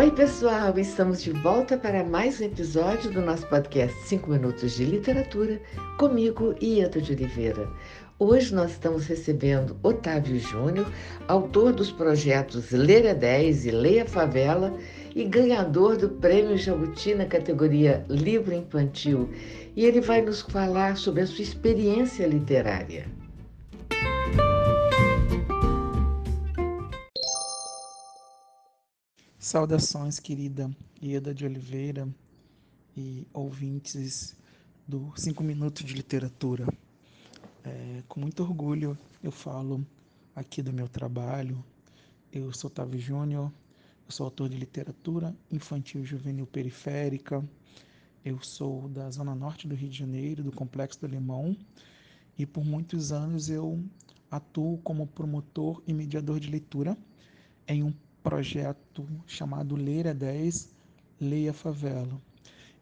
Oi, pessoal! Estamos de volta para mais um episódio do nosso podcast 5 Minutos de Literatura, comigo, Ieda de Oliveira. Hoje nós estamos recebendo Otávio Júnior, autor dos projetos Leia 10 e Leia Favela e ganhador do Prêmio Jabuti na categoria Livro Infantil. E ele vai nos falar sobre a sua experiência literária. Saudações, querida Ieda de Oliveira e ouvintes do 5 Minutos de Literatura. É, com muito orgulho eu falo aqui do meu trabalho. Eu sou Otávio Júnior, eu sou autor de literatura infantil juvenil periférica. Eu sou da Zona Norte do Rio de Janeiro, do Complexo do Limão, e por muitos anos eu atuo como promotor e mediador de leitura em um projeto chamado Leira 10, Leia Favela.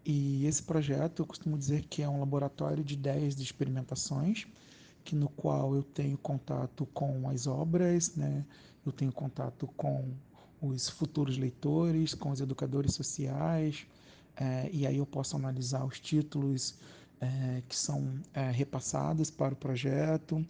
E esse projeto eu costumo dizer que é um laboratório de ideias de experimentações, que no qual eu tenho contato com as obras, né? eu tenho contato com os futuros leitores, com os educadores sociais, é, e aí eu posso analisar os títulos é, que são é, repassados para o projeto.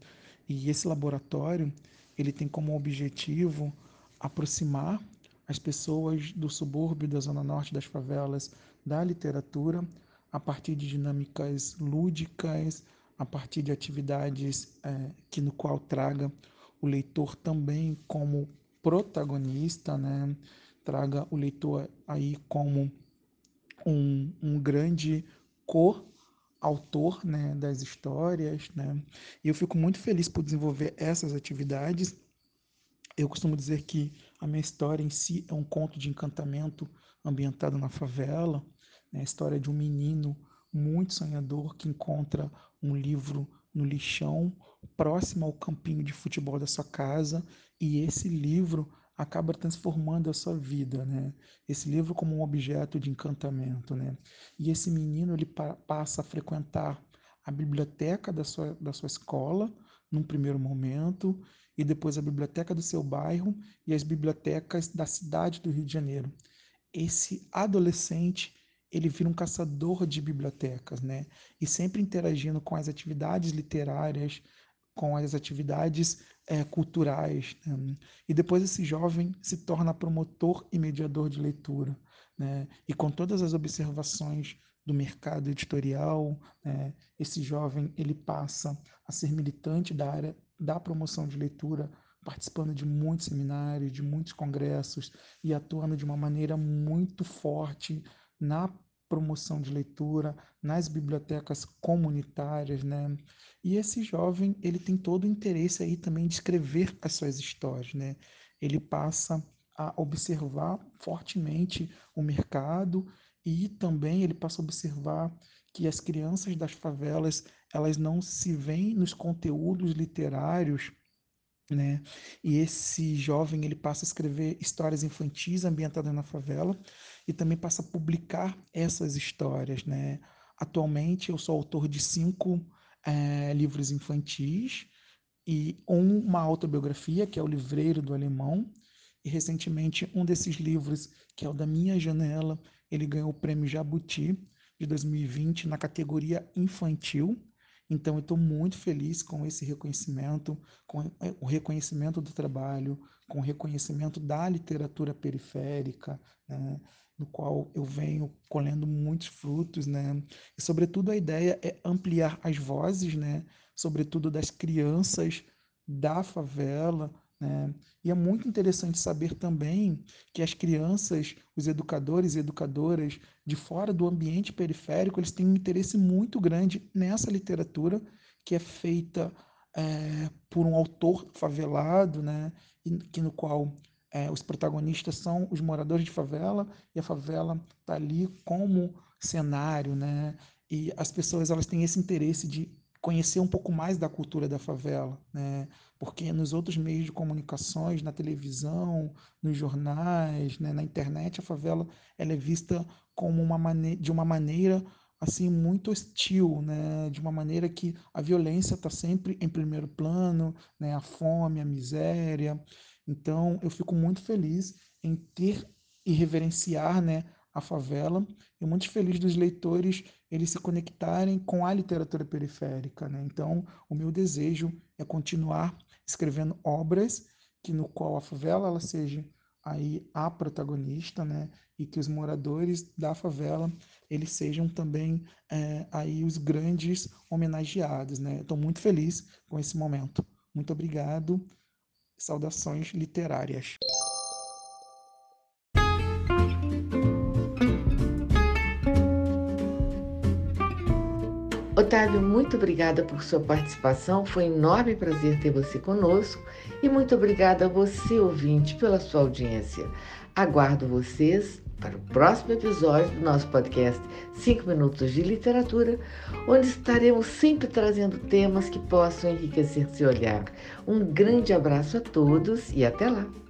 E esse laboratório ele tem como objetivo aproximar as pessoas do subúrbio, da zona norte das favelas, da literatura, a partir de dinâmicas lúdicas, a partir de atividades é, que no qual traga o leitor também como protagonista, né? traga o leitor aí como um, um grande co-autor né, das histórias. Né? E eu fico muito feliz por desenvolver essas atividades eu costumo dizer que a minha história em si é um conto de encantamento ambientado na favela, né? a história de um menino muito sonhador que encontra um livro no lixão próximo ao campinho de futebol da sua casa e esse livro acaba transformando a sua vida, né? Esse livro como um objeto de encantamento, né? E esse menino ele pa passa a frequentar a biblioteca da sua, da sua escola num primeiro momento e depois a biblioteca do seu bairro e as bibliotecas da cidade do Rio de Janeiro. Esse adolescente, ele vira um caçador de bibliotecas, né? E sempre interagindo com as atividades literárias, com as atividades é, culturais. Né? E depois esse jovem se torna promotor e mediador de leitura, né? E com todas as observações do mercado editorial, né? esse jovem ele passa a ser militante da área da promoção de leitura, participando de muitos seminários, de muitos congressos e atuando de uma maneira muito forte na promoção de leitura, nas bibliotecas comunitárias, né? E esse jovem, ele tem todo o interesse aí também de escrever as suas histórias, né? Ele passa a observar fortemente o mercado e também ele passa a observar que as crianças das favelas elas não se veem nos conteúdos literários né? E esse jovem ele passa a escrever histórias infantis ambientadas na favela e também passa a publicar essas histórias, né? Atualmente eu sou autor de cinco é, livros infantis e um, uma autobiografia que é o Livreiro do Alemão recentemente um desses livros que é o da Minha Janela ele ganhou o prêmio Jabuti de 2020 na categoria infantil então, eu estou muito feliz com esse reconhecimento, com é, o reconhecimento do trabalho, com o reconhecimento da literatura periférica, né, no qual eu venho colhendo muitos frutos, né? E, sobretudo, a ideia é ampliar as vozes, né? Sobretudo das crianças da favela, né? E é muito interessante saber também que as crianças, os educadores e educadoras de fora do ambiente periférico, eles têm um interesse muito grande nessa literatura que é feita é, por um autor favelado, né? E, que no qual é, os protagonistas são os moradores de favela e a favela está ali como cenário, né? E as pessoas elas têm esse interesse de conhecer um pouco mais da cultura da favela, né? Porque nos outros meios de comunicações, na televisão, nos jornais, né, na internet, a favela ela é vista como uma maneira, de uma maneira assim muito hostil, né? De uma maneira que a violência está sempre em primeiro plano, né? A fome, a miséria. Então, eu fico muito feliz em ter e reverenciar né, a favela, e muito feliz dos leitores eles se conectarem com a literatura periférica. Né? Então, o meu desejo é continuar escrevendo obras que no qual a favela ela seja aí a protagonista, né? E que os moradores da favela eles sejam também é, aí os grandes homenageados, né? Estou muito feliz com esse momento. Muito obrigado. Saudações literárias. Otávio, muito obrigada por sua participação. Foi um enorme prazer ter você conosco e muito obrigada a você, ouvinte, pela sua audiência. Aguardo vocês para o próximo episódio do nosso podcast 5 Minutos de Literatura, onde estaremos sempre trazendo temas que possam enriquecer seu olhar. Um grande abraço a todos e até lá!